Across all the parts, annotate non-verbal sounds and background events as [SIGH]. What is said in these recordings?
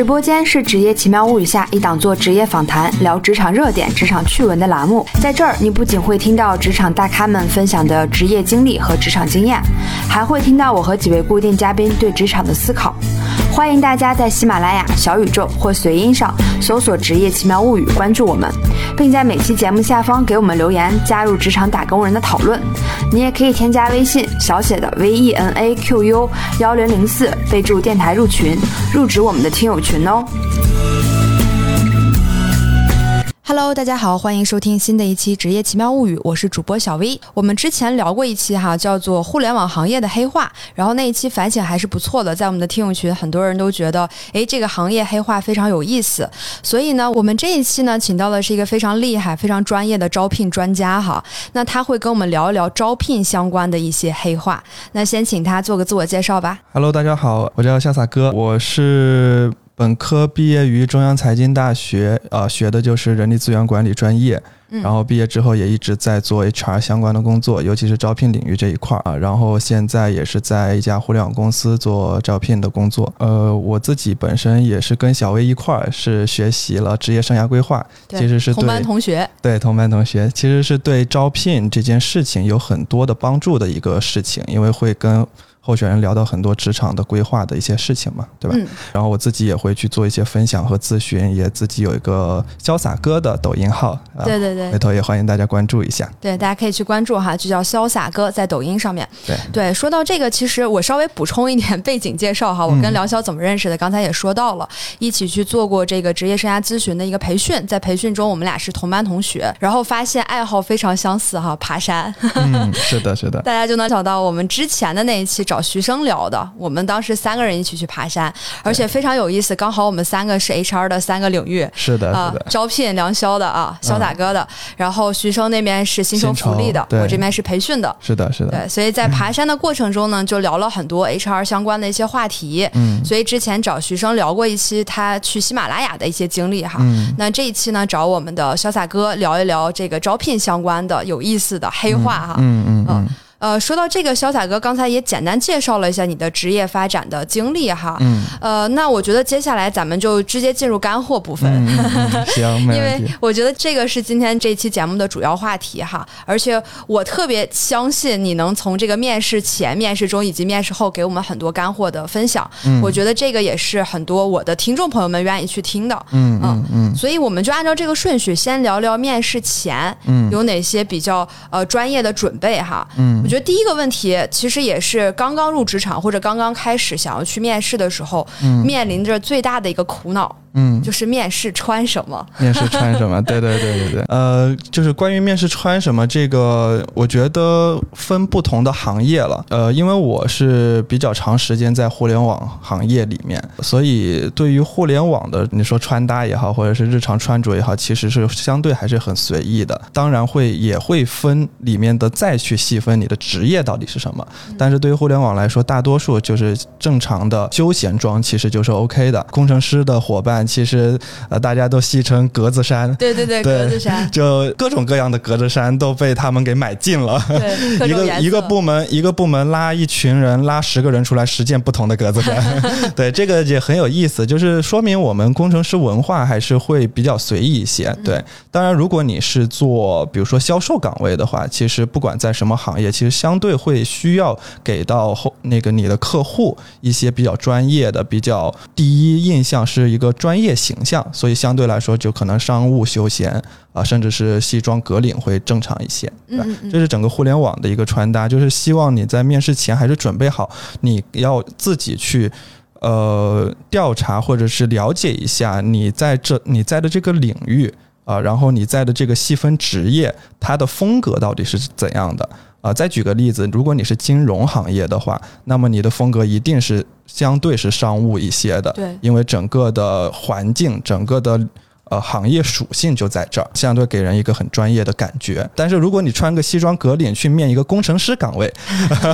直播间是《职业奇妙物语》下一档做职业访谈、聊职场热点、职场趣闻的栏目。在这儿，你不仅会听到职场大咖们分享的职业经历和职场经验，还会听到我和几位固定嘉宾对职场的思考。欢迎大家在喜马拉雅、小宇宙或随音上搜索“职业奇妙物语”，关注我们，并在每期节目下方给我们留言，加入职场打工人的讨论。你也可以添加微信小写的 V E N A Q U 幺零零四，备注电台入群，入职我们的听友群哦。Hello，大家好，欢迎收听新的一期《职业奇妙物语》，我是主播小 V。我们之前聊过一期哈，叫做互联网行业的黑化，然后那一期反响还是不错的，在我们的听友群，很多人都觉得，哎，这个行业黑化非常有意思。所以呢，我们这一期呢，请到的是一个非常厉害、非常专业的招聘专家哈，那他会跟我们聊一聊招聘相关的一些黑话。那先请他做个自我介绍吧。Hello，大家好，我叫潇洒哥，我是。本科毕业于中央财经大学，呃，学的就是人力资源管理专业。然后毕业之后也一直在做 HR 相关的工作，尤其是招聘领域这一块儿啊。然后现在也是在一家互联网公司做招聘的工作。呃，我自己本身也是跟小薇一块儿是学习了职业生涯规划，其实是同班同学。对，同班同学，其实是对招聘这件事情有很多的帮助的一个事情，因为会跟。候选人聊到很多职场的规划的一些事情嘛，对吧？然后我自己也会去做一些分享和咨询，也自己有一个潇洒哥的抖音号，对对对，回头也欢迎大家关注一下。对，大家可以去关注哈，就叫潇洒哥，在抖音上面。对对，说到这个，其实我稍微补充一点背景介绍哈，我跟梁潇怎么认识的？刚才也说到了，一起去做过这个职业生涯咨询的一个培训，在培训中我们俩是同班同学，然后发现爱好非常相似哈，爬山。[LAUGHS] 嗯，是的，是的。大家就能找到我们之前的那一期。找徐生聊的，我们当时三个人一起去爬山，而且非常有意思。刚好我们三个是 HR 的三个领域，是的，啊，招聘梁潇的啊，潇洒哥的，然后徐生那边是薪酬福利的，我这边是培训的，是的，是的。对，所以在爬山的过程中呢，就聊了很多 HR 相关的一些话题。嗯，所以之前找徐生聊过一期他去喜马拉雅的一些经历哈。嗯，那这一期呢，找我们的潇洒哥聊一聊这个招聘相关的有意思的黑话哈。嗯嗯嗯。呃，说到这个，潇洒哥刚才也简单介绍了一下你的职业发展的经历哈。嗯。呃，那我觉得接下来咱们就直接进入干货部分。[LAUGHS] 行，因为我觉得这个是今天这期节目的主要话题哈，而且我特别相信你能从这个面试前、面试中以及面试后给我们很多干货的分享。嗯。我觉得这个也是很多我的听众朋友们愿意去听的。嗯嗯嗯。所以我们就按照这个顺序，先聊聊面试前有哪些比较呃专业的准备哈。嗯。我觉得第一个问题其实也是刚刚入职场或者刚刚开始想要去面试的时候，面临着最大的一个苦恼。嗯，就是面试穿什么？面试穿什么？对对对对对。呃，就是关于面试穿什么这个，我觉得分不同的行业了。呃，因为我是比较长时间在互联网行业里面，所以对于互联网的你说穿搭也好，或者是日常穿着也好，其实是相对还是很随意的。当然会也会分里面的再去细分你的职业到底是什么。但是对于互联网来说，大多数就是正常的休闲装，其实就是 OK 的。工程师的伙伴。其实，呃，大家都戏称格子衫，对对对，格子衫，就各种各样的格子衫都被他们给买尽了。对，[LAUGHS] 一个一个部门一个部门拉一群人，拉十个人出来十件不同的格子衫。[LAUGHS] 对，这个也很有意思，就是说明我们工程师文化还是会比较随意一些。对，当然，如果你是做比如说销售岗位的话，其实不管在什么行业，其实相对会需要给到后那个你的客户一些比较专业的、比较第一印象是一个专。专业形象，所以相对来说就可能商务休闲啊，甚至是西装革领会正常一些。嗯，这是整个互联网的一个穿搭，就是希望你在面试前还是准备好，你要自己去呃调查或者是了解一下你在这你在的这个领域啊，然后你在的这个细分职业它的风格到底是怎样的。啊，再举个例子，如果你是金融行业的话，那么你的风格一定是相对是商务一些的，对，因为整个的环境、整个的呃行业属性就在这儿，相对给人一个很专业的感觉。但是如果你穿个西装革领去面一个工程师岗位，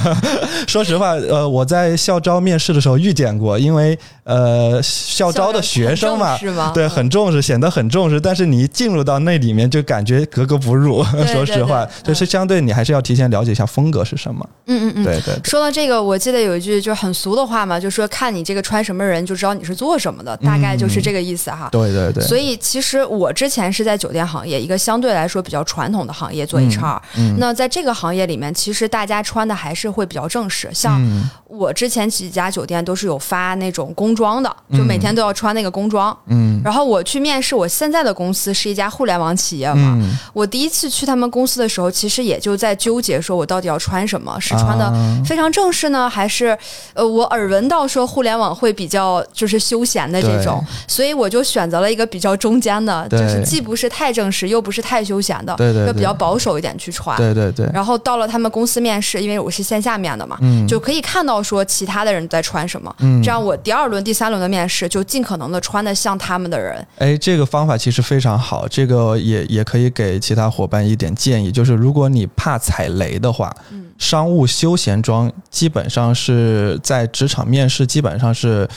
[LAUGHS] 说实话，呃，我在校招面试的时候遇见过，因为呃校招的学生嘛，是吗？对，很重视，显得很重视。但是你一进入到那里面，就感觉格格不入。[LAUGHS] [LAUGHS] 说实话，就是相对你还是要提前了解一下风格是什么。嗯嗯嗯，对对。说到这个，我记得有一句就很俗的话嘛，就说看你这个穿什么人就知道你是做什么的，大概就是这个意思哈。对对对。所以其实我之前是在酒店行业，一个相对来说比较传统的行业做 HR。那在这个行业里面，其实大家穿的还是会比较正式。像我之前几家酒店都是有发那种工装的，就每天都要穿那个工装。嗯。然后我去面试，我现在的公司是一家互联网企业嘛。我第一次去他们公司的时候，其实也就在纠结，说我到底要穿什么？是穿的非常正式呢，还是呃，我耳闻到说互联网会比较就是休闲的这种，所以我就选择了一个比较中间的，就是既不是太正式，又不是太休闲的，对对，就比较保守一点去穿。对对对。然后到了他们公司面试，因为我是线下面的嘛，就可以看到说其他的人在穿什么，这样我第二轮、第三轮的面试就尽可能的穿的像他们的人。哎，这个方法其实非常好，这个也也可以给其他伙伴一点建议，就是如果你怕踩雷的话，商务休闲装基本上是在职场面试基本上是。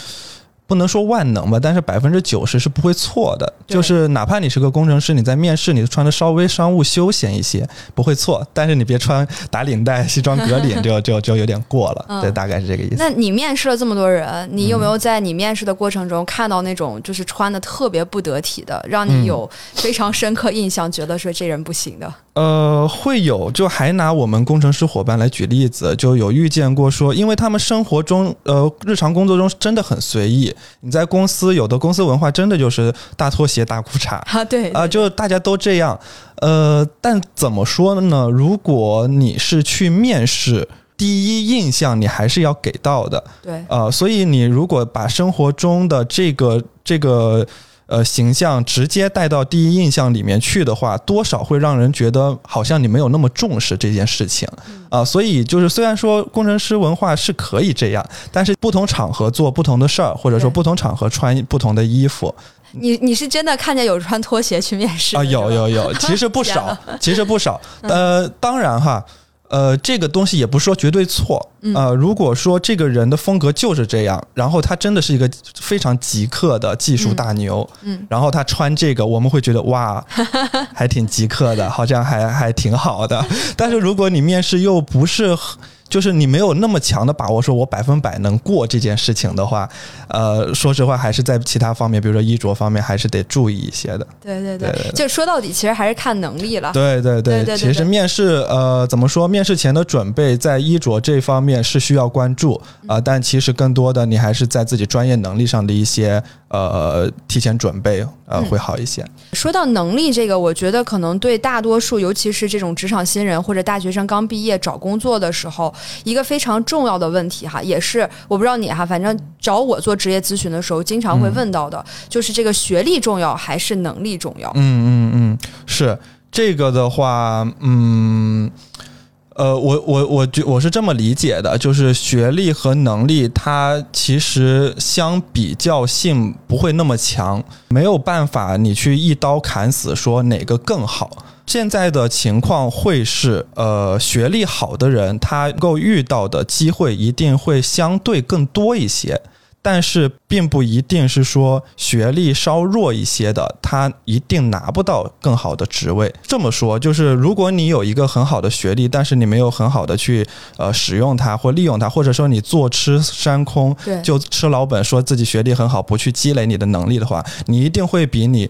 不能说万能吧，但是百分之九十是不会错的。就是哪怕你是个工程师，你在面试，你穿的稍微商务休闲一些，不会错。但是你别穿打领带、西装革领，[LAUGHS] 就就就有点过了。对，大概是这个意思。那你面试了这么多人，你有没有在你面试的过程中看到那种就是穿的特别不得体的，让你有非常深刻印象，觉得说这人不行的？呃，会有。就还拿我们工程师伙伴来举例子，就有遇见过说，因为他们生活中呃日常工作中真的很随意。你在公司有的公司文化真的就是大拖鞋大裤衩啊，对啊，就大家都这样。呃，但怎么说呢？如果你是去面试，第一印象你还是要给到的。对，呃，所以你如果把生活中的这个这个。呃，形象直接带到第一印象里面去的话，多少会让人觉得好像你没有那么重视这件事情啊。所以就是，虽然说工程师文化是可以这样，但是不同场合做不同的事儿，或者说不同场合穿不同的衣服。你你是真的看见有穿拖鞋去面试啊？有有有，其实不少，[LAUGHS] 其实不少。呃，当然哈。呃，这个东西也不是说绝对错。呃，如果说这个人的风格就是这样，然后他真的是一个非常极客的技术大牛，嗯，然后他穿这个，我们会觉得哇，[LAUGHS] 还挺极客的，好像还还挺好的。但是如果你面试又不是。就是你没有那么强的把握，说我百分百能过这件事情的话，呃，说实话，还是在其他方面，比如说衣着方面，还是得注意一些的。对对对，就说到底，其实还是看能力了。对对对，其实面试，呃，怎么说？面试前的准备，在衣着这方面是需要关注啊，但其实更多的，你还是在自己专业能力上的一些。呃，提前准备呃会好一些。说到能力这个，我觉得可能对大多数，尤其是这种职场新人或者大学生刚毕业找工作的时候，一个非常重要的问题哈，也是我不知道你哈，反正找我做职业咨询的时候，经常会问到的，就是这个学历重要还是能力重要？嗯嗯嗯，是这个的话，嗯。呃，我我我觉我是这么理解的，就是学历和能力，它其实相比较性不会那么强，没有办法你去一刀砍死说哪个更好。现在的情况会是，呃，学历好的人，他够遇到的机会一定会相对更多一些。但是并不一定是说学历稍弱一些的，他一定拿不到更好的职位。这么说，就是如果你有一个很好的学历，但是你没有很好的去呃使用它或利用它，或者说你坐吃山空，就吃老本，说自己学历很好，不去积累你的能力的话，你一定会比你。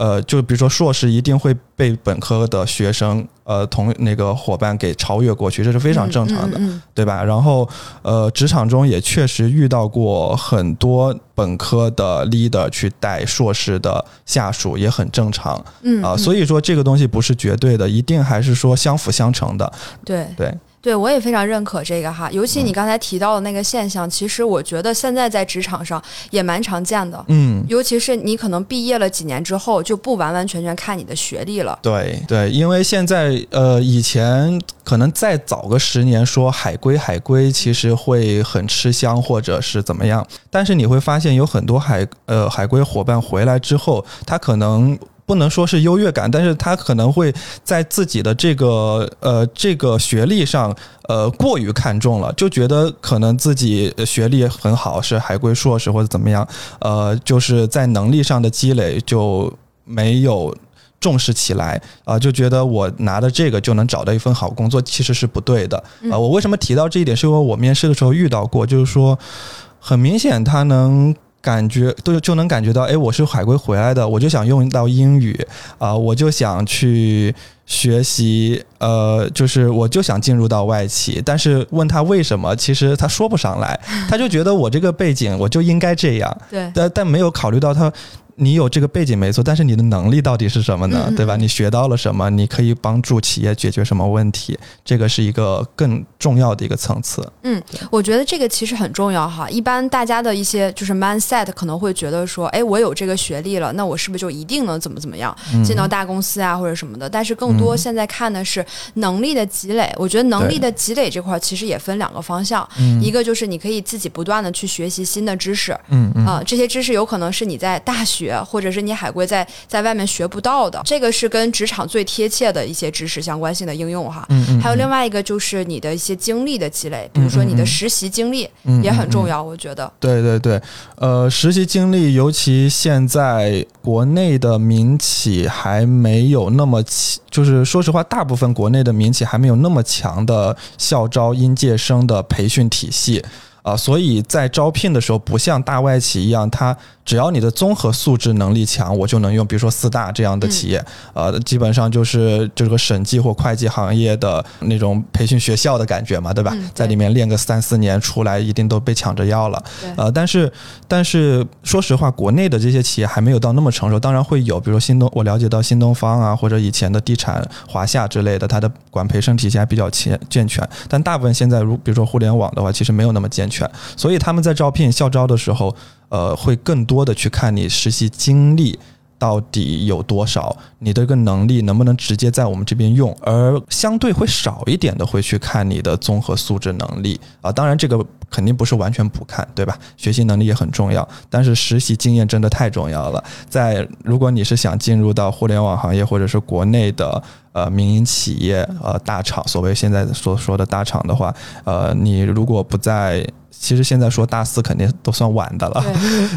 呃，就比如说硕士一定会被本科的学生，呃，同那个伙伴给超越过去，这是非常正常的，对吧？然后，呃，职场中也确实遇到过很多本科的 leader 去带硕士的下属，也很正常。嗯啊，所以说这个东西不是绝对的，一定还是说相辅相成的。对对。对，我也非常认可这个哈，尤其你刚才提到的那个现象，其实我觉得现在在职场上也蛮常见的。嗯，尤其是你可能毕业了几年之后，就不完完全全看你的学历了。对对，因为现在呃，以前可能再早个十年说海归海归，其实会很吃香或者是怎么样，但是你会发现有很多海呃海归伙伴回来之后，他可能。不能说是优越感，但是他可能会在自己的这个呃这个学历上呃过于看重了，就觉得可能自己学历很好，是海归硕士或者怎么样，呃，就是在能力上的积累就没有重视起来啊、就觉得我拿的这个就能找到一份好工作，其实是不对的啊、我为什么提到这一点？是因为我面试的时候遇到过，就是说很明显他能。感觉都就能感觉到，哎，我是海归回来的，我就想用到英语啊、我就想去学习，呃，就是我就想进入到外企，但是问他为什么，其实他说不上来，他就觉得我这个背景我就应该这样，对，但但没有考虑到他，你有这个背景没错，但是你的能力到底是什么呢？嗯嗯对吧？你学到了什么？你可以帮助企业解决什么问题？这个是一个更重要的一个层次。嗯我觉得这个其实很重要哈。一般大家的一些就是 mindset 可能会觉得说，哎，我有这个学历了，那我是不是就一定能怎么怎么样，嗯进到大公司啊或者什么的？但是更多嗯现在看的是能力的积累。我觉得能力的积累这块儿其实也分两个方向，嗯一个就是你可以自己不断的去学习新的知识，嗯嗯啊、这些知识有可能是你在大学或者是你海归在在外面学不到的，这个是跟职场最贴切的一些知识相关性的应用哈。嗯嗯，还有另外一个就是你的一些经历的积累，比如说你的实习经历嗯也很重。嗯嗯嗯要，我觉得。对对对，呃，实习经历，尤其现在国内的民企还没有那么强，就是说实话，大部分国内的民企还没有那么强的校招应届生的培训体系。啊、所以在招聘的时候，不像大外企一样，它只要你的综合素质能力强，我就能用，比如说四大这样的企业，呃，基本上就是这个审计或会计行业的那种培训学校的感觉嘛，对吧？嗯对在里面练个三四年出来，一定都被抢着要了。呃，但是但是说实话，国内的这些企业还没有到那么成熟，当然会有，比如说新东，我了解到新东方啊，或者以前的地产华夏之类的，它的管培生体系还比较健健全，但大部分现在如比如说互联网的话，其实没有那么健全，全所以他们在招聘校招的时候，呃，会更多的去看你实习经历。到底有多少？你的这个能力能不能直接在我们这边用？而相对会少一点的会去看你的综合素质能力啊。当然，这个肯定不是完全不看，对吧？学习能力也很重要，但是实习经验真的太重要了。在如果你是想进入到互联网行业或者是国内的呃民营企业呃大厂，所谓现在所说的大厂的话，呃，你如果不在其实现在说大四肯定都算晚的了，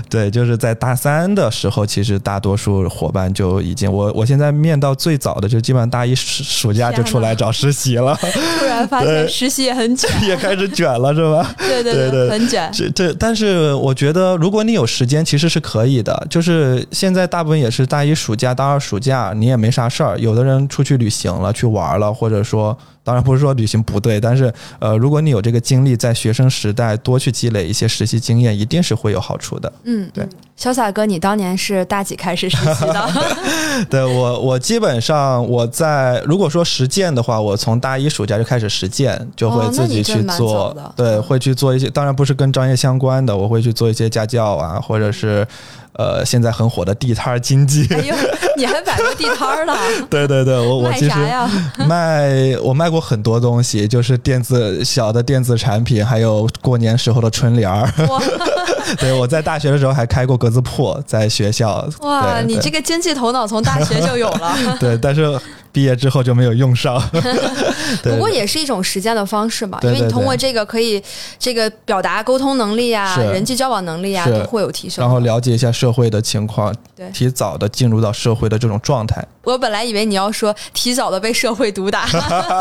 对，[LAUGHS] 对，就是在大三的时候，其实大多数伙伴就已经，我我现在面到最早的就基本上大一暑暑假就出来找实习了，[LAUGHS] 突然发现实习也很卷，[LAUGHS] 也开始卷了，是吧？对对对对很卷。这这，但是我觉得如果你有时间，其实是可以的。就是现在大部分也是大一暑假、大二暑假，你也没啥事儿，有的人出去旅行了，去玩了，或者说。当然不是说旅行不对，但是呃，如果你有这个经历，在学生时代多去积累一些实习经验，一定是会有好处的。嗯，对嗯。潇洒哥，你当年是大几开始实习的？[LAUGHS] [LAUGHS] 对我，我基本上我在如果说实践的话，我从大一暑假就开始实践，就会自己去做，对，嗯会去做一些，当然不是跟专业相关的，我会去做一些家教啊，或者是呃现在很火的地摊儿经济。哎呦，你还摆过地摊儿呢？[LAUGHS] 对对对，我我卖其实啥呀？[LAUGHS] 卖我卖过很多东西，就是电子小的电子产品，还有过年时候的春联儿。[LAUGHS] 对，我在大学的时候还开过格子铺，在学校。哇，你这个经济头脑从大学就有了。对，但是毕业之后就没有用上。[LAUGHS] 不过也是一种实践的方式嘛，因为你通过这个可以这个表达沟通能力啊、人际交往能力啊都会有提升。然后了解一下社会的情况，对。提早的进入到社会的这种状态，我本来以为你要说提早的被社会毒打，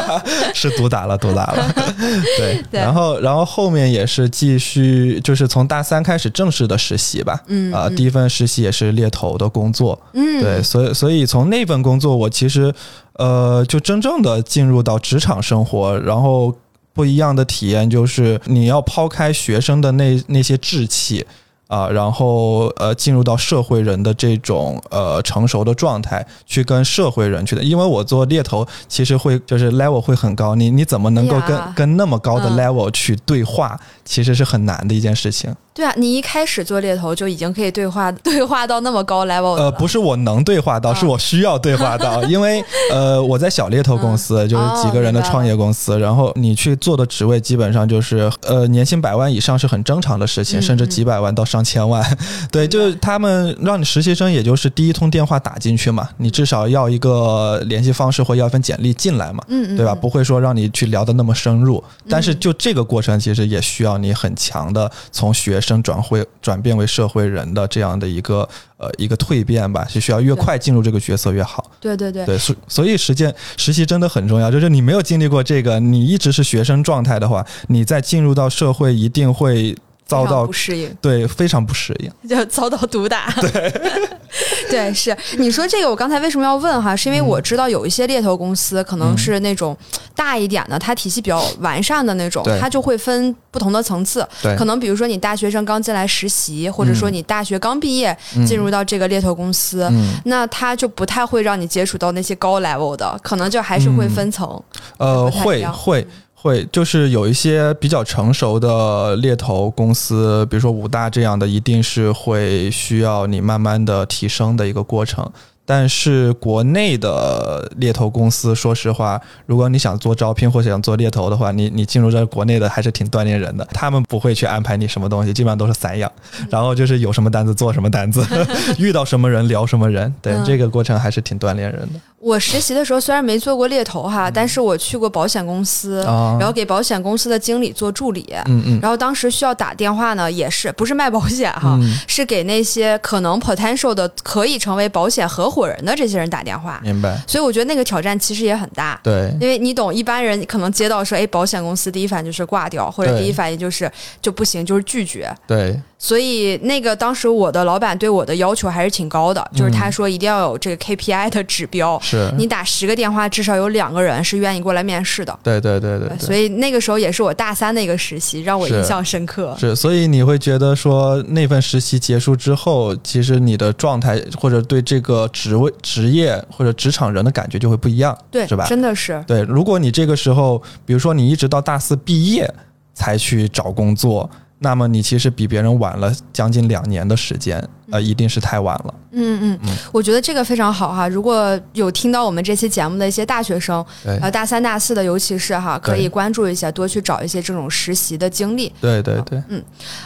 [LAUGHS] 是毒打了，毒打了。[LAUGHS] 对，对。然后然后后面也是继续，就是从大三开始正式的实习吧。嗯啊、嗯。第一份实习也是猎头的工作，嗯，对，所以所以从那份工作，我其实呃，就真正的进入到职场生活，然后不一样的体验就是，你要抛开学生的那那些稚气。啊，然后呃进入到社会人的这种呃成熟的状态，去跟社会人去的。因为我做猎头，其实会就是 level 会很高，你你怎么能够跟呀跟那么高的嗯。level 去对话，其实是很难的一件事情。对啊，你一开始做猎头就已经可以对话 [LAUGHS] 对话到那么高 level 呃，不是我能对话到，啊是我需要对话到，[LAUGHS] 因为呃，我在小猎头公司，就是几个人的创业公司，然后你去做的职位基本上就是呃，年薪百万以上是很正常的事情，嗯甚至几百万到上千万。[LAUGHS] 对，就是他们让你实习生，也就是第一通电话打进去嘛，你至少要一个联系方式或要一份简历进来嘛。嗯嗯，对吧？嗯不会说让你去聊得那么深入，但是就这个过程，其实也需要你很强的从学生转会转变为社会人的这样的一个呃一个蜕变吧，是需要越快进入这个角色越好。对对对，对，所所以实践实习真的很重要。就是你没有经历过这个，你一直是学生状态的话，你在进入到社会一定会遭到不适应。对非常不适应。[LAUGHS] 就遭到毒打。对，[LAUGHS] 对，是你说这个，我刚才为什么要问哈？是因为我知道有一些猎头公司可能是那种大一点的，它体系比较完善的那种，它就会分不同的层次。对，可能比如说你大学生刚进来实习，或者说你大学刚毕业嗯进入到这个猎头公司，嗯那它就不太会让你接触到那些高 level 的，可能就还是会分层。呃，会会会，就是有一些比较成熟的猎头公司，比如说五大这样的，一定是会需要你慢慢的提升的一个过程。但是国内的猎头公司，说实话，如果你想做招聘或者想做猎头的话，你你进入这国内的还是挺锻炼人的。他们不会去安排你什么东西，基本上都是散养，[LAUGHS] 然后就是有什么单子做什么单子，[LAUGHS] 遇到什么人聊什么人。对，嗯这个过程还是挺锻炼人的。我实习的时候虽然没做过猎头哈，但是我去过保险公司，然后给保险公司的经理做助理。嗯嗯然后当时需要打电话呢，也是不是卖保险哈，嗯，是给那些可能 potential 的可以成为保险合伙人的这些人打电话。明白。所以我觉得那个挑战其实也很大。对，因为你懂，一般人可能接到说，哎，保险公司第一反应就是挂掉，或者第一反应就是就不行，就是拒绝。对，所以那个当时我的老板对我的要求还是挺高的，就是他说一定要有这个 KPI 的指标，是，你打十个电话，至少有两个人是愿意过来面试的。对对对对对，所以那个时候也是我大三的一个实习，让我印象深刻。是，所以你会觉得说那份实习结束之后，其实你的状态或者对这个职位、职业或者职场人的感觉就会不一样，对，是吧？真的是，对，如果你这个时候，比如说你一直到大四毕业才去找工作，那么你其实比别人晚了将近两年的时间，呃，一定是太晚了。嗯嗯嗯，我觉得这个非常好哈。如果有听到我们这期节目的一些大学生，呃，大三、大四的，尤其是哈，可以关注一下，多去找一些这种实习的经历。对对对，嗯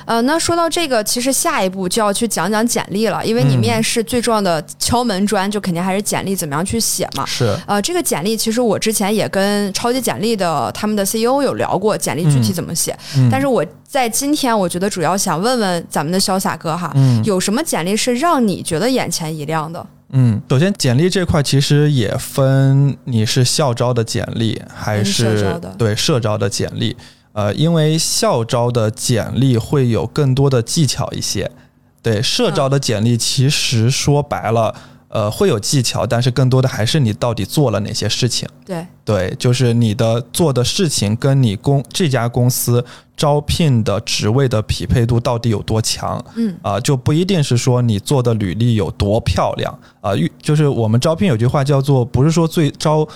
呃，那说到这个，其实下一步就要去讲讲简历了，因为你嗯面试最重要的敲门砖，就肯定还是简历怎么样去写嘛。是，呃，这个简历其实我之前也跟超级简历的他们的 CEO 有聊过，简历具体嗯怎么写。嗯但是我在今天，我觉得主要想问问咱们的潇洒哥哈，嗯有什么简历是让你觉得眼前一亮的？嗯，首先简历这块其实也分你是校招的简历还是招的对社招的简历。呃，因为校招的简历会有更多的技巧一些，对社招的简历其实说白了，呃，会有技巧，但是更多的还是你到底做了哪些事情。对，对，就是你的做的事情跟你公这家公司招聘的职位的匹配度到底有多强。嗯啊、就不一定是说你做的履历有多漂亮啊，遇、就是我们招聘有句话叫做，不是说最招，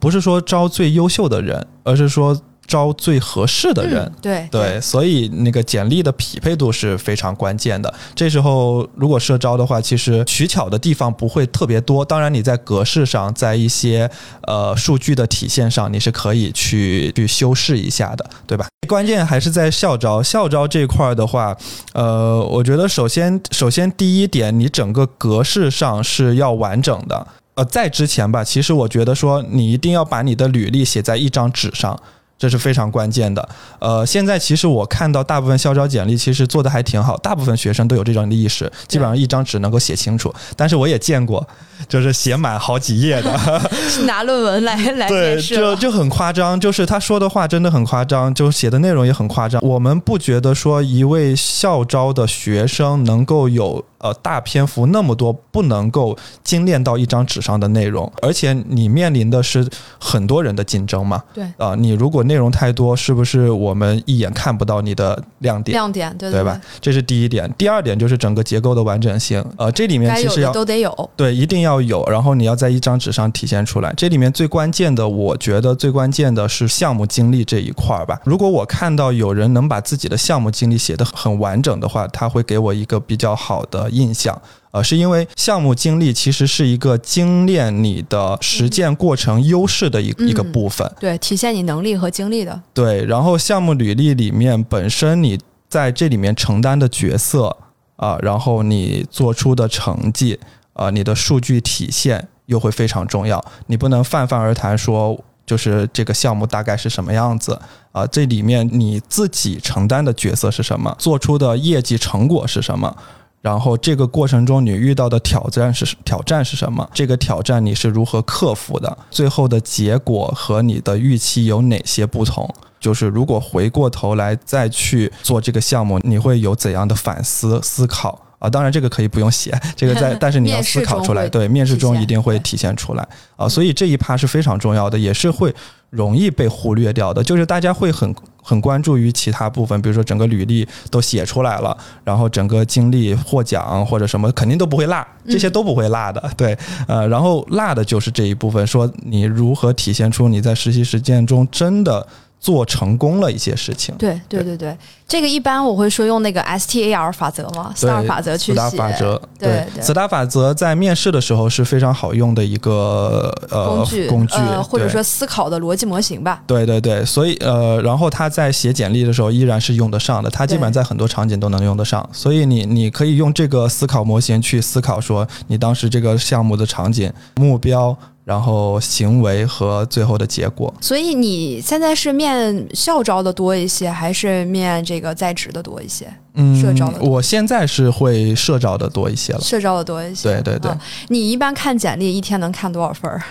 不是说招最优秀的人，而是说招最合适的人。嗯对对，所以那个简历的匹配度是非常关键的。这时候如果社招的话，其实取巧的地方不会特别多。当然，你在格式上，在一些呃数据的体现上，你是可以去去修饰一下的，对吧？关键还是在校招。校招这块儿的话，呃，我觉得首先首先第一点，你整个格式上是要完整的。呃，在之前吧，其实我觉得说你一定要把你的履历写在一张纸上。这是非常关键的。呃，现在其实我看到大部分校招简历其实做的还挺好，大部分学生都有这种意识，基本上一张纸能够写清楚。但是我也见过，就是写满好几页的，是 [LAUGHS] 拿论文来来对，面试了。就就很夸张，就是他说的话真的很夸张，就写的内容也很夸张。我们不觉得说一位校招的学生能够有呃大篇幅那么多不能够精炼到一张纸上的内容，而且你面临的是很多人的竞争嘛。对啊、你如果内容太多，是不是我们一眼看不到你的亮点？亮点，对对吧？这是第一点。第二点就是整个结构的完整性。呃，这里面其实要都得有。对，一定要有，然后你要在一张纸上体现出来。这里面最关键的，我觉得最关键的是项目经历这一块儿吧。如果我看到有人能把自己的项目经历写得很完整的话，他会给我一个比较好的印象。呃，是因为项目经历其实是一个精炼你的实践过程优势的一、一个嗯部分。对，体现你能力和经历的。对，然后项目履历里面本身你在这里面承担的角色啊、然后你做出的成绩啊、你的数据体现又会非常重要。你不能泛泛而谈说就是这个项目大概是什么样子啊、这里面你自己承担的角色是什么，做出的业绩成果是什么。然后这个过程中你遇到的挑战是挑战是什么？这个挑战你是如何克服的？最后的结果和你的预期有哪些不同？就是如果回过头来再去做这个项目，你会有怎样的反思思考 [LAUGHS] 啊？当然这个可以不用写，这个在但是你要思考出来，对，面试中一定会体现出来啊。所以这一趴是非常重要的，也是会容易被忽略掉的。就是大家会很很关注于其他部分，比如说整个履历都写出来了，然后整个经历获奖或者什么肯定都不会落，这些都不会落的。对，呃，然后落的就是这一部分，说你如何体现出你在实习实践中真的做成功了一些事情。对对对对，这个一般我会说用那个 STAR 法则嘛对，STAR 法则去写。法则，对，STAR 法则在面试的时候是非常好用的一个呃工具，工具呃，或者说思考的逻辑模型吧。对对对，所以呃，然后他在写简历的时候依然是用得上的，他基本上在很多场景都能用得上。所以你你可以用这个思考模型去思考说，你当时这个项目的场景、目标，然后行为和最后的结果。所以你现在是面校招的多一些，还是面这个在职的多一些？嗯，社招的多我现在是会社招的多一些了。社招的多一些。对对对啊你一般看简历一天能看多少份儿？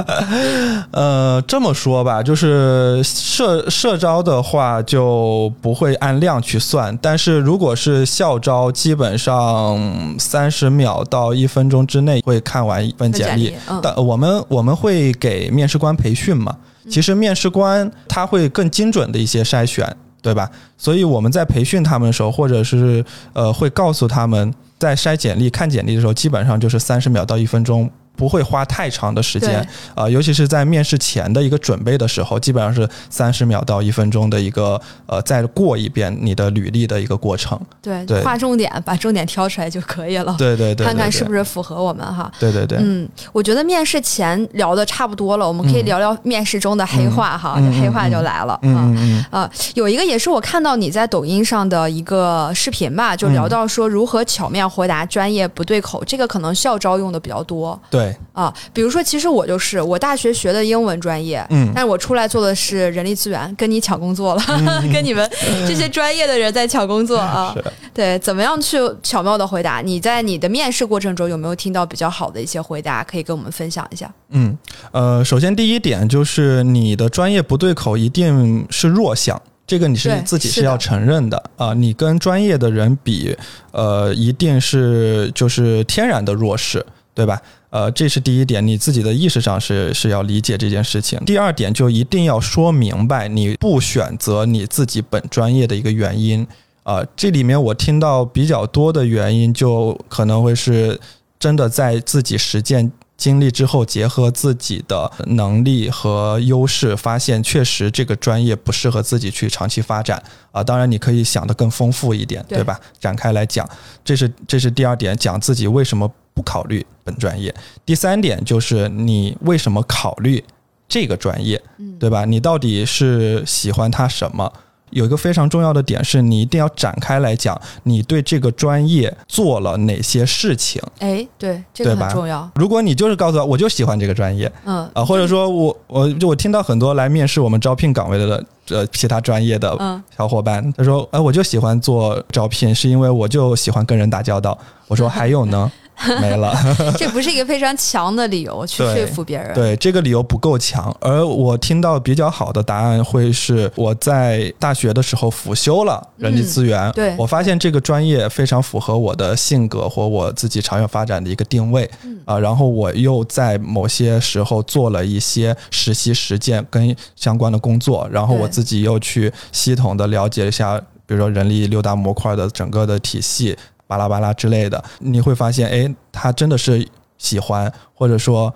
[LAUGHS] 呃，这么说吧，就是社社招的话就不会按量去算，但是如果是校招，基本上三十秒到一分钟之内会看完一份简历。嗯，但我我们我们会给面试官培训嘛，其实面试官他会更精准的一些筛选，对吧？所以我们在培训他们的时候，或者是呃会告诉他们，在筛简历、看简历的时候，基本上就是三十秒到一分钟。不会花太长的时间对，啊、尤其是在面试前的一个准备的时候，基本上是三十秒到一分钟的一个呃，再过一遍你的履历的一个过程。对，对划重点，把重点挑出来就可以了。对对 [LAUGHS] 对对看看是不是？符合我们哈。对对对，嗯，我觉得面试前聊的差不多了，我们可以聊聊面试中的黑话哈，黑话就来了啊。嗯嗯啊，有一个也是我看到你在抖音上的一个视频吧，就嗯聊到说如何巧妙回答专业不对口，这个可能校招用的比较多对，啊。比如说，其实我就是我大学学的英文专业，嗯但是我出来做的是人力资源，跟你抢工作了，[LAUGHS] 跟你们这些专业的人在抢工作啊。是对，怎么样去巧妙的回答？你在你的面试过程中有没有听到比较好的一些回答，可以跟我们分享一下？嗯，呃，首先第一点就是你的专业不对口一定是弱项，这个你是你自己是要承认的啊、你跟专业的人比，呃，一定是就是天然的弱势，对吧？呃，这是第一点，你自己的意识上是是要理解这件事情。第二点，就一定要说明白你不选择你自己本专业的一个原因。啊、这里面我听到比较多的原因，就可能会是真的在自己实践经历之后，结合自己的能力和优势，发现确实这个专业不适合自己去长期发展啊。当然，你可以想得更丰富一点，对对吧？展开来讲，这是这是第二点，讲自己为什么不考虑本专业。第三点就是你为什么考虑这个专业，嗯对吧？你到底是喜欢它什么？有一个非常重要的点是你一定要展开来讲，你对这个专业做了哪些事情。哎，对，这个很重要。如果你就是告诉他我就喜欢这个专业嗯啊，或者说我我就我听到很多来面试我们招聘岗位的呃其他专业的嗯，小伙伴，他说哎我就喜欢做招聘，是因为我就喜欢跟人打交道。我说还有呢，[LAUGHS] 没了。[LAUGHS] 这不是一个非常强的理由去说服别人。对，这个理由不够强。而我听到比较好的答案会是我在大学的时候辅修了人力资源，对我发现这个专业非常符合我的性格或我自己长远发展的一个定位。啊，然后我又在某些时候做了一些实习实践跟相关的工作，然后我自己又去系统的了解一下，比如说人力六大模块的整个的体系，巴拉巴拉之类的，你会发现，哎，他真的是喜欢，或者说。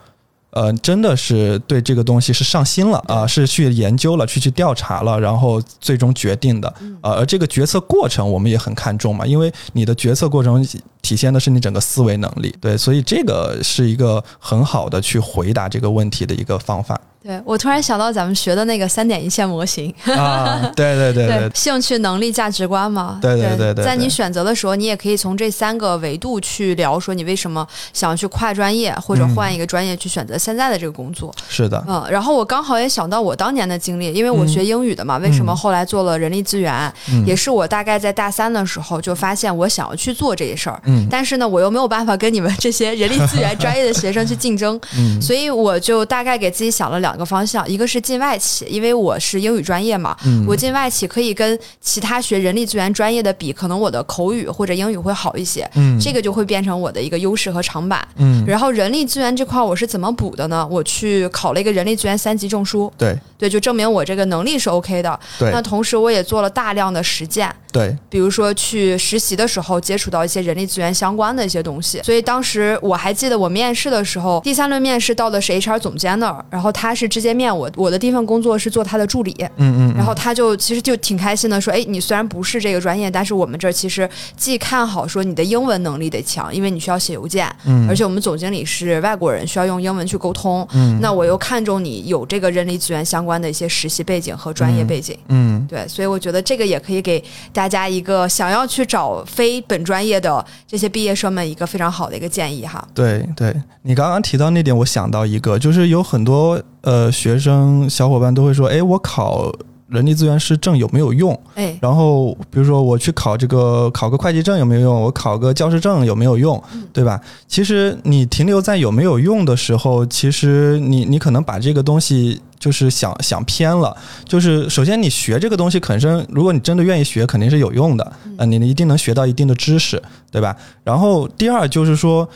呃，真的是对这个东西是上心了啊，是去研究了，去去调查了，然后最终决定的。呃，而这个决策过程我们也很看重嘛，因为你的决策过程体现的是你整个思维能力。对，所以这个是一个很好的去回答这个问题的一个方法。对我突然想到咱们学的那个三点一线模型。啊，对对对对，兴趣、能力、价值观嘛，对对对对，在你选择的时候，你也可以从这三个维度去聊，说你为什么想要去跨专业或者换一个专业去选择现在的这个工作。是的，嗯，然后我刚好也想到我当年的经历，因为我学英语的嘛，为什么后来做了人力资源，也是我大概在大三的时候就发现我想要去做这些事儿，嗯，但是呢，我又没有办法跟你们这些人力资源专业的学生去竞争，嗯，所以我就大概给自己想了两个方向，一个是。进外企，因为我是英语专业嘛，我进外企可以跟其他学人力资源专业的比，可能我的口语或者英语会好一些，嗯，这个就会变成我的一个优势和长板，嗯。然后人力资源这块我是怎么补的呢？我去考了一个人力资源三级证书，对对，就证明我这个能力是 OK 的。对，那同时我也做了大量的实践，对，比如说去实习的时候接触到一些人力资源相关的一些东西，所以当时我还记得我面试的时候，第三轮面试到的是 HR 总监那儿，然后他是直接面我。我的第一份工作是做他的助理，嗯嗯，然后他就其实就挺开心的，说，哎，你虽然不是这个专业，但是我们这儿其实既看好说你的英文能力得强，因为你需要写邮件，嗯，而且我们总经理是外国人，需要用英文去沟通，嗯，那我又看中你有这个人力资源相关的一些实习背景和专业背景，嗯，对，所以我觉得这个也可以给大家一个想要去找非本专业的这些毕业生们一个非常好的一个建议哈。对，对你刚刚提到那点，我想到一个，就是有很多。呃，学生小伙伴都会说：“哎，我考人力资源师证有没有用？哎，然后比如说我去考这个考个会计证有没有用？我考个教师证有没有用？对吧？其实你停留在有没有用的时候，其实你你可能把这个东西就是想想偏了。就是首先你学这个东西肯定，如果你真的愿意学，肯定是有用的。呃，你一定能学到一定的知识，对吧？然后第二就是说。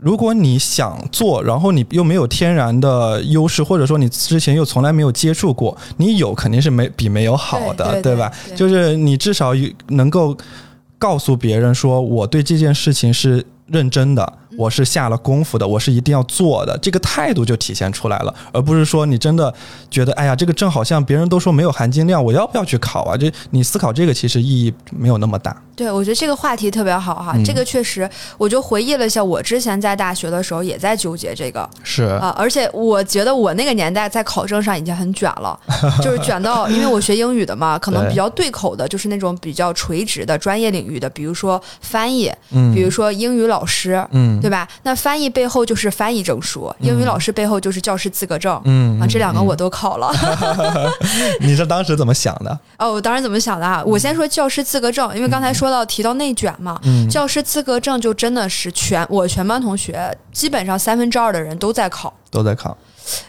如果你想做，然后你又没有天然的优势，或者说你之前又从来没有接触过，你有肯定是没比没有好的，对吧？就是你至少能够告诉别人说，我对这件事情是认真的。我是下了功夫的，我是一定要做的，这个态度就体现出来了，而不是说你真的觉得，哎呀，这个证好像别人都说没有含金量，我要不要去考啊？这你思考这个其实意义没有那么大。对，我觉得这个话题特别好哈，这个确实，我就回忆了一下，我之前在大学的时候也在纠结这个，是啊，而且我觉得我那个年代在考证上已经很卷了，就是卷到，因为我学英语的嘛，可能比较对口的就是那种比较垂直的专业领域的，比如说翻译，嗯，比如说英语老师，嗯。对吧？那翻译背后就是翻译证书，英语老师背后就是教师资格证。嗯啊，这两个我都考了。[LAUGHS] 你是当时怎么想的？哦，我当时怎么想的啊？我先说教师资格证，因为刚才说到提到内卷嘛，教师资格证就真的是全我全班同学基本上三分之二的人都在考，都在考。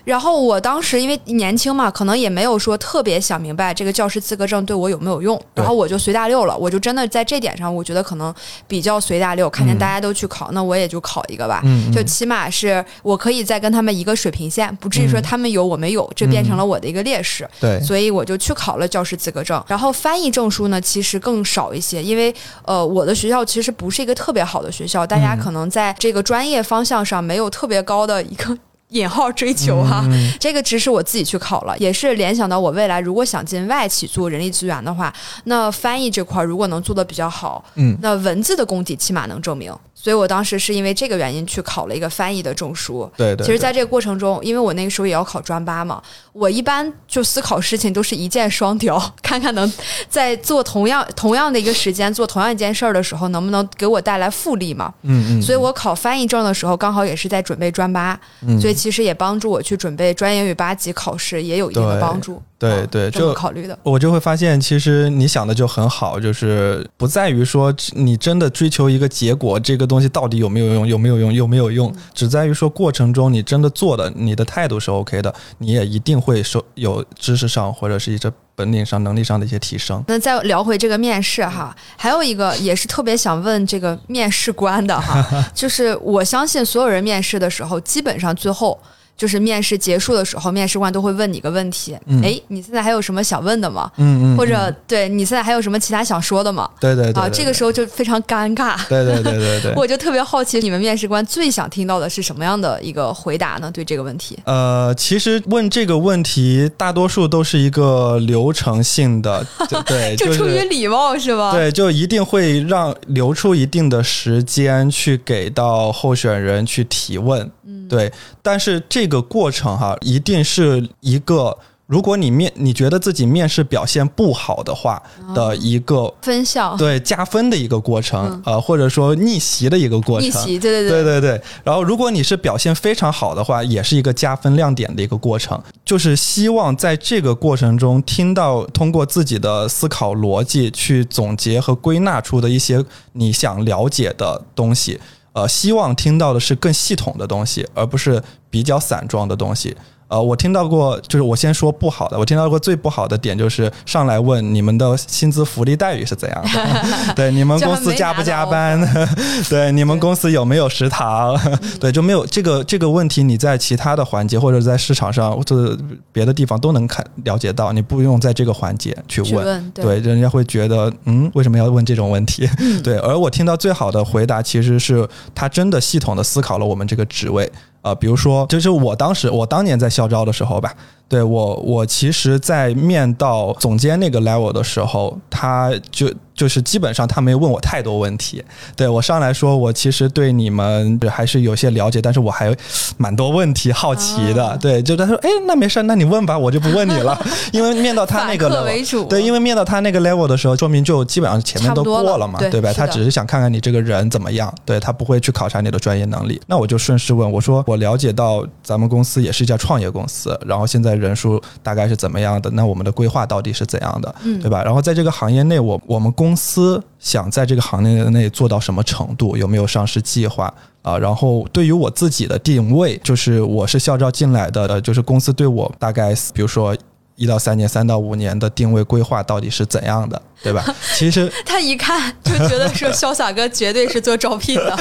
然后我当时因为年轻嘛，可能也没有说特别想明白这个教师资格证对我有没有用，然后我就随大溜了。我就真的在这点上，我觉得可能比较随大溜。看见大家都去考，那我也就考一个吧，就起码是我可以再跟他们一个水平线，不至于说他们有我没有，这变成了我的一个劣势。对，所以我就去考了教师资格证。然后翻译证书呢，其实更少一些，因为呃，我的学校其实不是一个特别好的学校，大家可能在这个专业方向上没有特别高的一个。引号追求哈，这个只是我自己去考了，也是联想到我未来如果想进外企做人力资源的话，那翻译这块如果能做的比较好，嗯，那文字的功底起码能证明。所以我当时是因为这个原因去考了一个翻译的证书。对对。其实，在这个过程中，因为我那个时候也要考专八嘛，我一般就思考事情都是一箭双雕，[LAUGHS] 看看能在做同样同样的一个时间做同样一件事儿的时候，能不能给我带来复利嘛？嗯嗯。所以我考翻译证的时候，刚好也是在准备专八，所以其实也帮助我去准备专业英语八级考试，也有一定的帮助。对对，就考虑的。我就会发现，其实你想的就很好，就是不在于说你真的追求一个结果，这个东西到底有没有用，有没有用，有没有用，只在于说过程中你真的做的，你的态度是 OK 的，你也一定会受有知识上或者是一些本领上、能力上的一些提升。那再聊回这个面试哈，还有一个也是特别想问这个面试官的哈，[LAUGHS] 就是我相信所有人面试的时候，基本上最后。就是面试结束的时候，面试官都会问你个问题，哎，你现在还有什么想问的吗？嗯嗯，或者对你现在还有什么其他想说的吗？对对对，啊，这个时候就非常尴尬。对对对对对，[LAUGHS] 我就特别好奇，你们面试官最想听到的是什么样的一个回答呢？对这个问题？呃，其实问这个问题，大多数都是一个流程性的，对，[LAUGHS] 就出于礼貌是吧？对，就一定会让留出一定的时间去给到候选人去提问。嗯对，但是这个过程哈，一定是一个，如果你面你觉得自己面试表现不好的话的一个分校，对加分的一个过程，呃，或者说逆袭的一个过程，逆袭，对对对。对对对。然后，如果你是表现非常好的话，也是一个加分亮点的一个过程，就是希望在这个过程中听到通过自己的思考逻辑去总结和归纳出的一些你想了解的东西。呃，希望听到的是更系统的东西，而不是比较散装的东西。呃，我听到过，就是我先说不好的。我听到过最不好的点就是上来问你们的薪资福利待遇是怎样的？[LAUGHS] 对，你们公司加不加班？[LAUGHS] 对，[LAUGHS] 你们公司有没有食堂？对，就没有这个这个问题。你在其他的环节或者在市场上或者别的地方都能看了解到，你不用在这个环节去问。对，人家会觉得嗯，为什么要问这种问题？对，而我听到最好的回答其实是他真的系统的思考了我们这个职位。呃，比如说，就是我当时，我当年在校招的时候吧。对我，我其实，在面到总监那个 level 的时候，他就就是基本上他没问我太多问题。对我上来说，我其实对你们还是有些了解，但是我还蛮多问题好奇的。对，就他说，哎，那没事，那你问吧，我就不问你了。[LAUGHS] 因为面到他那个 level，对，因为面到他那个 level 的时候，说明就基本上前面都过了嘛，对吧？他只是想看看你这个人怎么样，对他不会去考察你的专业能力。那我就顺势问，我说我了解到咱们公司也是一家创业公司，然后现在。人数大概是怎么样的？那我们的规划到底是怎样的？嗯，对吧？然后在这个行业内，我我们公司想在这个行业内做到什么程度？有没有上市计划啊？然后对于我自己的定位，就是我是校招进来的，呃，就是公司对我大概，比如说一到三年、三到五年的定位规划到底是怎样的？对吧？[LAUGHS] 其实他一看就觉得说，[LAUGHS] 潇洒哥绝对是做招聘的，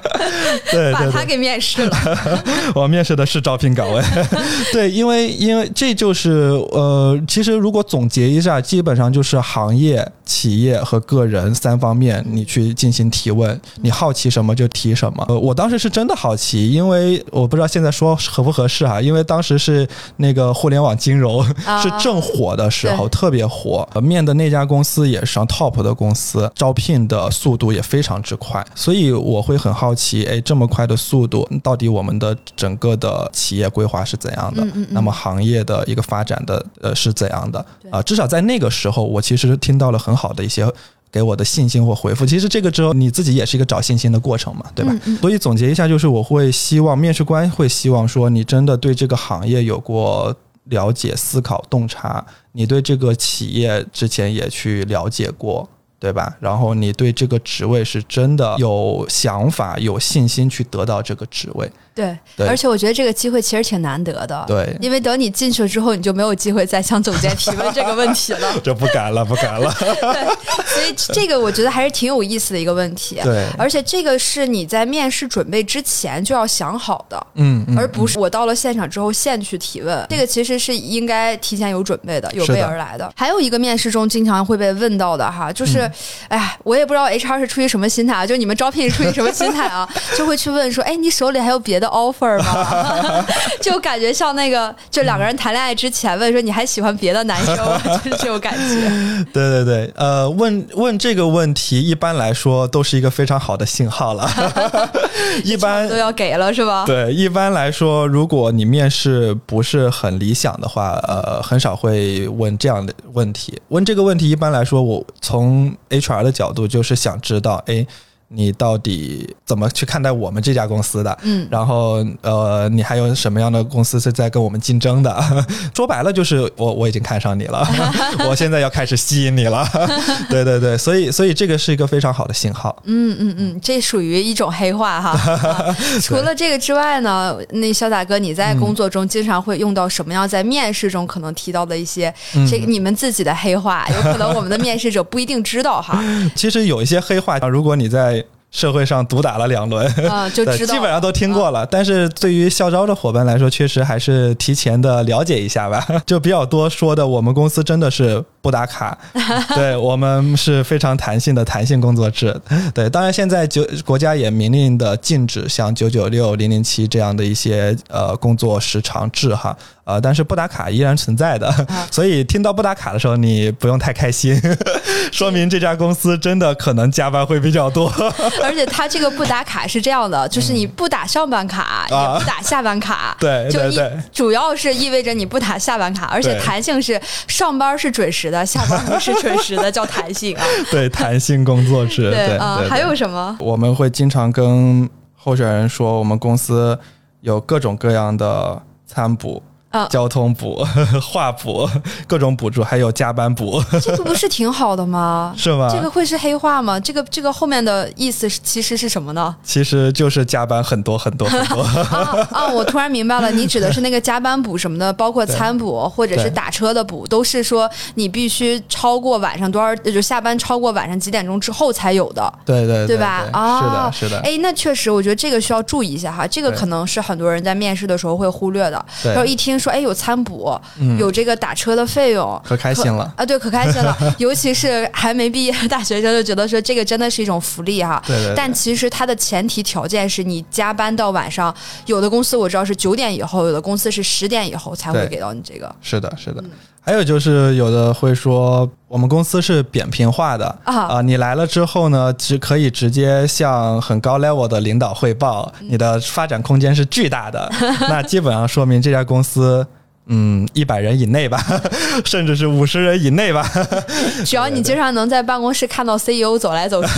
[LAUGHS] 对，把他给面试了。我面试的是招聘岗位，对，因为因为这就是呃，其实如果总结一下，基本上就是行业、企业和个人三方面，你去进行提问，你好奇什么就提什么。呃，我当时是真的好奇，因为我不知道现在说合不合适哈，因为当时是那个互联网金融是正火的时候，特别火，面的那家公司。司也是上 top 的公司，招聘的速度也非常之快，所以我会很好奇，哎，这么快的速度，到底我们的整个的企业规划是怎样的？那么行业的一个发展的呃是怎样的？啊，至少在那个时候，我其实听到了很好的一些给我的信心或回复。其实这个之后你自己也是一个找信心的过程嘛，对吧？所以总结一下，就是我会希望面试官会希望说，你真的对这个行业有过。了解、思考、洞察，你对这个企业之前也去了解过，对吧？然后你对这个职位是真的有想法、有信心去得到这个职位。对，而且我觉得这个机会其实挺难得的。对，因为等你进去了之后，你就没有机会再向总监提问这个问题了。[LAUGHS] 这不敢了，不敢了。[LAUGHS] [LAUGHS] 对，所以这个我觉得还是挺有意思的一个问题。对，而且这个是你在面试准备之前就要想好的，嗯，而不是我到了现场之后现去提问。这个其实是应该提前有准备的，有备而来的。还有一个面试中经常会被问到的哈，就是，哎，我也不知道 HR 是出于什么心态啊，就你们招聘是出于什么心态啊，[LAUGHS] 就会去问说，哎，你手里还有别的？offer 吗？[LAUGHS] 就感觉像那个，就两个人谈恋爱之前问说你还喜欢别的男生，[LAUGHS] 就是这种感觉。对对对，呃，问问这个问题，一般来说都是一个非常好的信号了。[LAUGHS] 一般都要给了是吧？对，一般来说，如果你面试不是很理想的话，呃，很少会问这样的问题。问这个问题，一般来说，我从 HR 的角度就是想知道，哎。你到底怎么去看待我们这家公司的？嗯，然后呃，你还有什么样的公司是在跟我们竞争的？[LAUGHS] 说白了就是我我已经看上你了，[LAUGHS] 我现在要开始吸引你了。[LAUGHS] 对对对，所以所以这个是一个非常好的信号。嗯嗯嗯，这属于一种黑话哈。啊除了这个之外呢，那潇洒哥，你在工作中经常会用到什么样在面试中可能提到的一些这个你们自己的黑话？有可能我们的面试者不一定知道哈。其实有一些黑话，如果你在社会上毒打了两轮，啊，[LAUGHS] 就知道基本上都听过了。但是对于校招的伙伴来说，确实还是提前的了解一下吧。[LAUGHS] 就比较多说的，我们公司真的是不打卡，[LAUGHS] 对我们是非常弹性的弹性工作制。对，当然现在九国家也明令的禁止像九九六、零零七这样的一些呃工作时长制哈。呃，但是不打卡依然存在的，[LAUGHS] 所以听到不打卡的时候，你不用太开心，[LAUGHS] 说明这家公司真的可能加班会比较多。而且他这个不打卡是这样的，就是你不打上班卡，也不打下班卡，对就一对。对主要是意味着你不打下班卡，而且弹性是上班是准时的，下班不是准时的，叫弹性啊。[LAUGHS] 对，弹性工作制，对啊，对还有什么？我们会经常跟候选人说，我们公司有各种各样的餐补。啊交通补、[LAUGHS] 话补、各种补助，还有加班补，[LAUGHS] 这个不是挺好的吗？是吗？这个会是黑话吗？这个这个后面的意思是其实是什么呢？其实就是加班很多很多很多。啊啊！我突然明白了，你指的是那个加班补什么的，包括餐补或者是打车的补，都是说你必须超过晚上多少，就下班超过晚上几点钟之后才有的。对对对吧？啊，是的，是的。哎，那确实，我觉得这个需要注意一下哈。这个可能是很多人在面试的时候会忽略的。然后一听说，哎，有餐补，嗯有这个打车的费用，可开心了。啊，对，可开心了。[LAUGHS] 尤其是还没毕业的大学生，就觉得说这个真的是一种福利哈。对对对但其实它的前提条件是你加班到晚上，有的公司我知道是九点以后，有的公司是十点以后才会给到你这个。是的，是的。嗯还有就是有的会说，我们公司是扁平化的啊你来了之后呢，只可以直接向很高 level 的领导汇报，嗯你的发展空间是巨大的。[LAUGHS] 那基本上说明这家公司。嗯，一百人以内吧，[LAUGHS] 甚至是五十人以内吧。[LAUGHS] 只要你经常能在办公室看到 CEO 走来走去，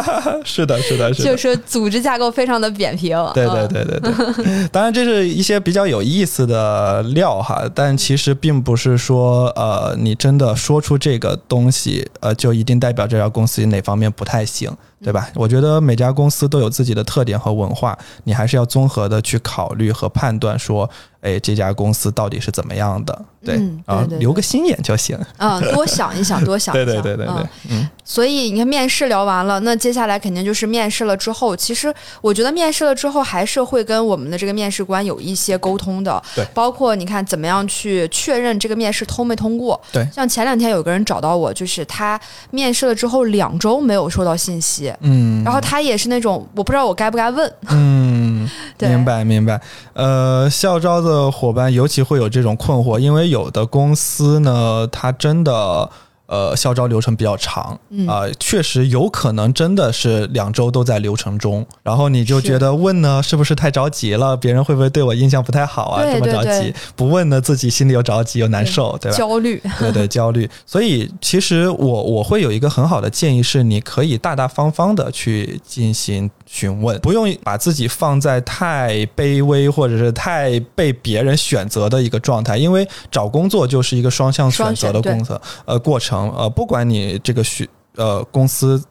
[LAUGHS] 是的，是的，是的。就是组织架构非常的扁平。对对嗯对对对，当然这是一些比较有意思的料哈，但其实并不是说呃你真的说出这个东西，呃就一定代表这家公司哪方面不太行，对吧？我觉得每家公司都有自己的特点和文化，你还是要综合的去考虑和判断说，哎这家公司到底是怎么样的，对嗯啊对对对留个心眼就行。嗯，多想一想，多想一 [LAUGHS] 对想。对对对对嗯，嗯，所以你看，面试聊完了，那接下来肯定就是面试了之后。其实我觉得面试了之后，还是会跟我们的这个面试官有一些沟通的。对包括你看怎么样去确认这个面试通没通过。对像前两天有个人找到我，就是他面试了之后两周没有收到信息，嗯，然后他也是那种我不知道我该不该问。嗯，[LAUGHS] 对明白明白。呃，校招的伙伴尤其会有这种困惑，因为有的公司呢，他真的。呃，校招流程比较长，嗯啊、确实有可能真的是两周都在流程中，然后你就觉得问呢是不是太着急了？别人会不会对我印象不太好啊？这么着对急，不问呢自己心里又着急又难受，对吧？焦虑，对对，[LAUGHS] 焦虑。所以其实我我会有一个很好的建议是，你可以大大方方的去进行询问，不用把自己放在太卑微或者是太被别人选择的一个状态，因为找工作就是一个双向选择的工作呃过程，呃，不管你这个学呃公司。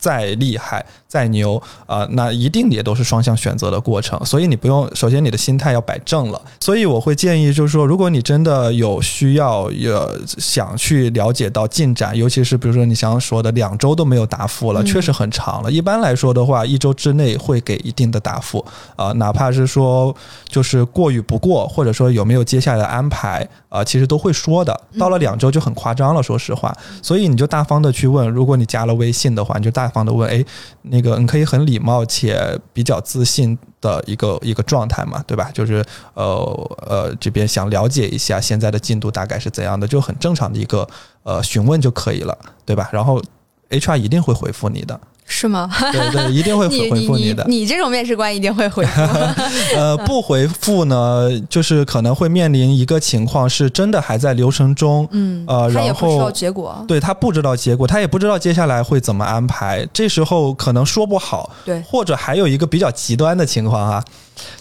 再厉害、再牛啊、那一定也都是双向选择的过程。所以你不用，首先你的心态要摆正了。所以我会建议，就是说，如果你真的有需要，有想去了解到进展，尤其是比如说你想说的两周都没有答复了，嗯确实很长了。一般来说的话，一周之内会给一定的答复啊、哪怕是说就是过与不过，或者说有没有接下来的安排啊、其实都会说的。到了两周就很夸张了，说实话。所以你就大方的去问，如果你加了微信的话，你就大方的问，哎，那个你可以很礼貌且比较自信的一个一个状态嘛，对吧？就是呃呃这边想了解一下现在的进度大概是怎样的，就很正常的一个呃询问就可以了，对吧？然后 HR 一定会回复你的。是吗？对对，一定会 [LAUGHS] 你回复你的。你这种面试官一定会回复。[LAUGHS] 呃，不回复呢，就是可能会面临一个情况，是真的还在流程中，嗯，呃，他也然不知道后结果。对他不知道结果，他也不知道接下来会怎么安排，这时候可能说不好。对，或者还有一个比较极端的情况啊，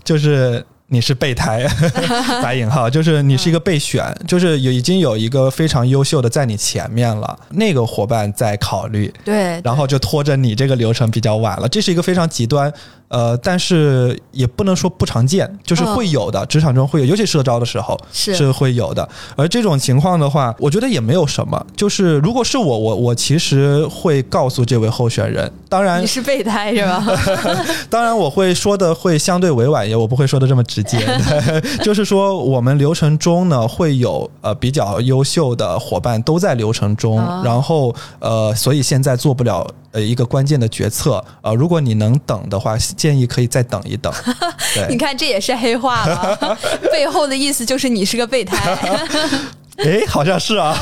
就是。你是备胎，[LAUGHS] 打引号，就是你是一个备选，就是有已经有一个非常优秀的在你前面了，那个伙伴在考虑，对，然后就拖着你这个流程比较晚了，这是一个非常极端。呃，但是也不能说不常见，就是会有的，职场中会有，尤其社招的时候是是会有的。而这种情况的话，我觉得也没有什么。就是如果是我，我我其实会告诉这位候选人，当然你是备胎是吧？[LAUGHS] 当然我会说的会相对委婉一些，我不会说的这么直接。[LAUGHS] 就是说，我们流程中呢会有呃比较优秀的伙伴都在流程中，然后呃，所以现在做不了。呃，一个关键的决策，呃，如果你能等的话，建议可以再等一等。[LAUGHS] 你看这也是黑话了，[LAUGHS] 背后的意思就是你是个备胎。[LAUGHS] 哎，好像是啊，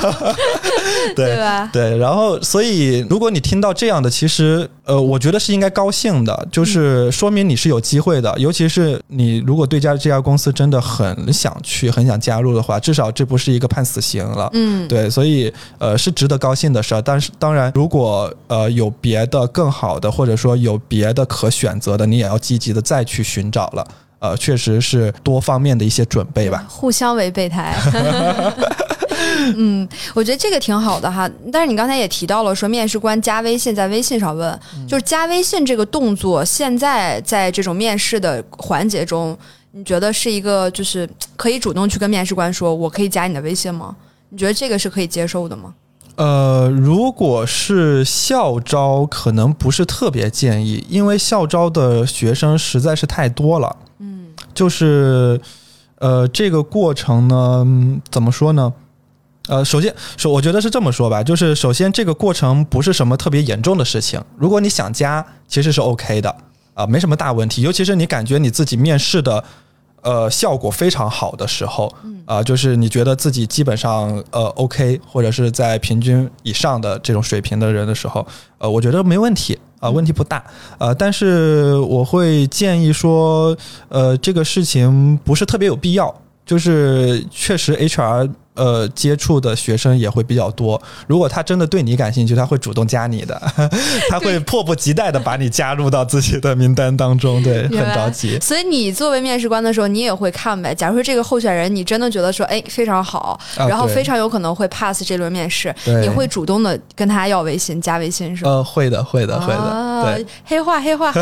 [LAUGHS] 对吧？对，然后所以如果你听到这样的，其实呃，我觉得是应该高兴的，就是说明你是有机会的。尤其是你如果对家这家公司真的很想去、很想加入的话，至少这不是一个判死刑了。嗯，对，所以呃是值得高兴的事儿。但是当然，如果呃有别的更好的，或者说有别的可选择的，你也要积极的再去寻找了。呃，确实是多方面的一些准备吧。[LAUGHS] 互相为备胎。[LAUGHS] 嗯，我觉得这个挺好的哈。但是你刚才也提到了，说面试官加微信在微信上问，就是加微信这个动作，现在在这种面试的环节中，你觉得是一个就是可以主动去跟面试官说，我可以加你的微信吗？你觉得这个是可以接受的吗？呃，如果是校招，可能不是特别建议，因为校招的学生实在是太多了。就是呃，这个过程呢，怎么说呢？呃，首先，首我觉得是这么说吧，就是首先这个过程不是什么特别严重的事情。如果你想加，其实是 OK 的啊，没什么大问题。尤其是你感觉你自己面试的呃效果非常好的时候，啊，就是你觉得自己基本上呃 OK，或者是在平均以上的这种水平的人的时候，呃，我觉得没问题啊，问题不大。呃，但是我会建议说，呃，这个事情不是特别有必要，就是确实 HR。呃，接触的学生也会比较多。如果他真的对你感兴趣，他会主动加你的，[LAUGHS] 他会迫不及待的把你加入到自己的名单当中。对，很着急。所以你作为面试官的时候，你也会看呗。假如说这个候选人，你真的觉得说，哎，非常好，然后非常有可能会 pass 这轮面试，你会主动的跟他要微信，加微信是吗？呃，会的，会的，会的。对，黑化，黑化。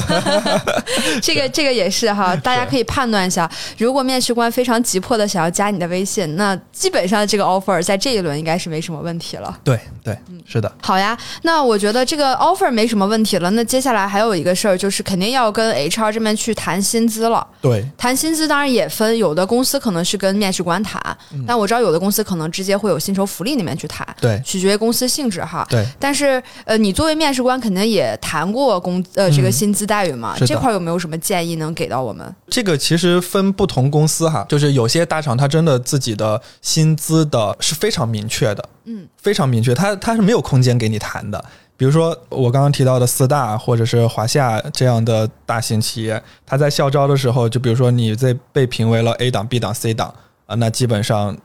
[LAUGHS] 这个，这个也是哈，大家可以判断一下。如果面试官非常急迫的想要加你的微信，那基本上。这个 offer 在这一轮应该是没什么问题了。对对，嗯，是的。好呀，那我觉得这个 offer 没什么问题了。那接下来还有一个事儿，就是肯定要跟 HR 这边去谈薪资了。对，谈薪资当然也分，有的公司可能是跟面试官谈，但我知道有的公司可能直接会有薪酬福利那边去谈。对，取决于公司性质哈。对，但是呃，你作为面试官肯定也谈过工呃这个薪资待遇嘛？这块有没有什么建议能给到我们？这个其实分不同公司哈，就是有些大厂它真的自己的薪资的是非常。非常明确的，嗯，非常明确，它它是没有空间给你谈的。比如说我刚刚提到的四大或者是华夏这样的大型企业，它在校招的时候，就比如说你在被评为了 A 档、B 档、C 档啊，那基本上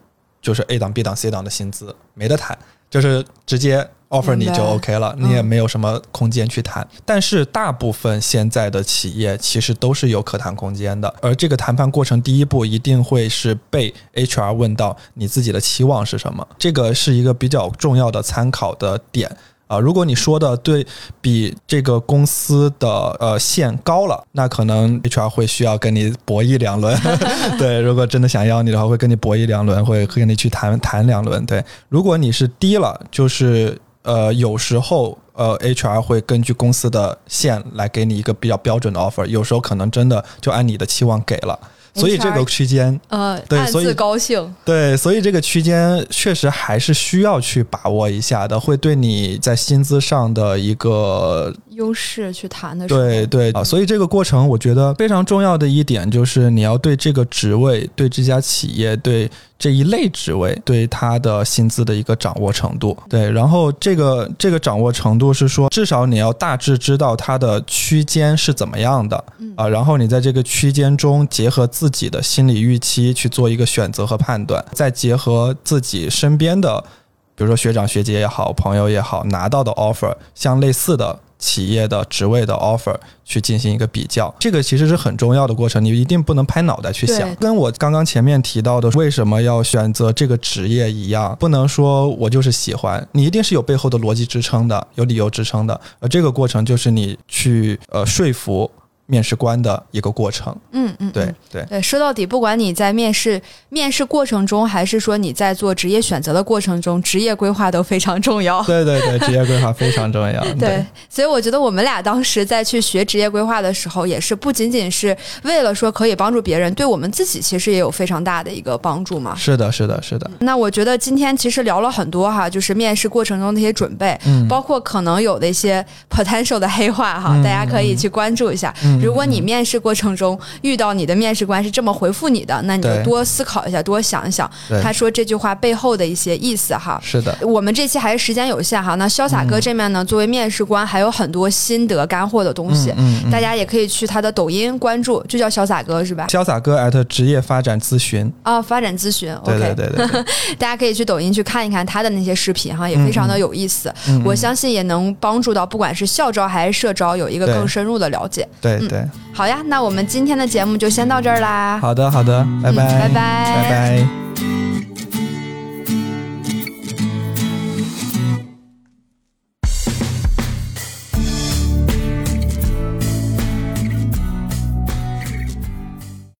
就是 A 档、B 档、C 档的薪资没得谈，就是直接。Offer 你就 OK 了，你也没有什么空间去谈。但是大部分现在的企业其实都是有可谈空间的，而这个谈判过程第一步一定会是被 HR 问到你自己的期望是什么，这个是一个比较重要的参考的点啊。如果你说的对比这个公司的呃线高了，那可能 HR 会需要跟你博弈两轮。[LAUGHS] 对，如果真的想要你的话，会跟你博弈两轮，会跟你去谈谈两轮。对，如果你是低了，就是。呃，有时候呃，HR 会根据公司的线来给你一个比较标准的 offer，有时候可能真的就按你的期望给了，所以这个区间呃，对，所以高兴，对，所以这个区间确实还是需要去把握一下的，会对你在薪资上的一个优势去谈的时候，对对。啊，所以这个过程我觉得非常重要的一点就是你要对这个职位、对这家企业、对这一类职位、对他的薪资的一个掌握程度。对，然后这个这个掌握程度是说，至少你要大致知道它的区间是怎么样的啊，然后你在这个区间中结合自己的心理预期去做一个选择和判断，再结合自己身边的。比如说学长学姐也好，朋友也好，拿到的 offer 像类似的企业的职位的 offer 去进行一个比较，这个其实是很重要的过程，你一定不能拍脑袋去想。跟我刚刚前面提到的为什么要选择这个职业一样，不能说我就是喜欢，你一定是有背后的逻辑支撑的，有理由支撑的。而这个过程就是你去呃说服。面试官的一个过程，嗯嗯，对对对，说到底，不管你在面试面试过程中，还是说你在做职业选择的过程中，职业规划都非常重要。对对对，职业规划非常重要。[LAUGHS] 对，所以我觉得我们俩当时在去学职业规划的时候，也是不仅仅是为了说可以帮助别人，对我们自己其实也有非常大的一个帮助嘛。是的，是的，是的。那我觉得今天其实聊了很多哈，就是面试过程中的一些准备，包括可能有的一些 potential 的黑话哈，大家可以去关注一下。如果你面试过程中遇到你的面试官是这么回复你的，那你就多思考一下，多想一想，他说这句话背后的一些意思哈。是的，我们这期还是时间有限哈。那潇洒哥这面呢，作为面试官，还有很多心得干货的东西，大家也可以去他的抖音关注，就叫潇洒哥是吧？潇洒哥 at 职业发展咨询啊，发展咨询。对对对对，[LAUGHS] 大家可以去抖音去看一看他的那些视频哈，也非常的有意思。我相信也能帮助到不管是校招还是社招有一个更深入的了解。对对，好呀。那我们今天的节目就先到这儿啦。好的，好的，拜拜，拜拜，拜拜。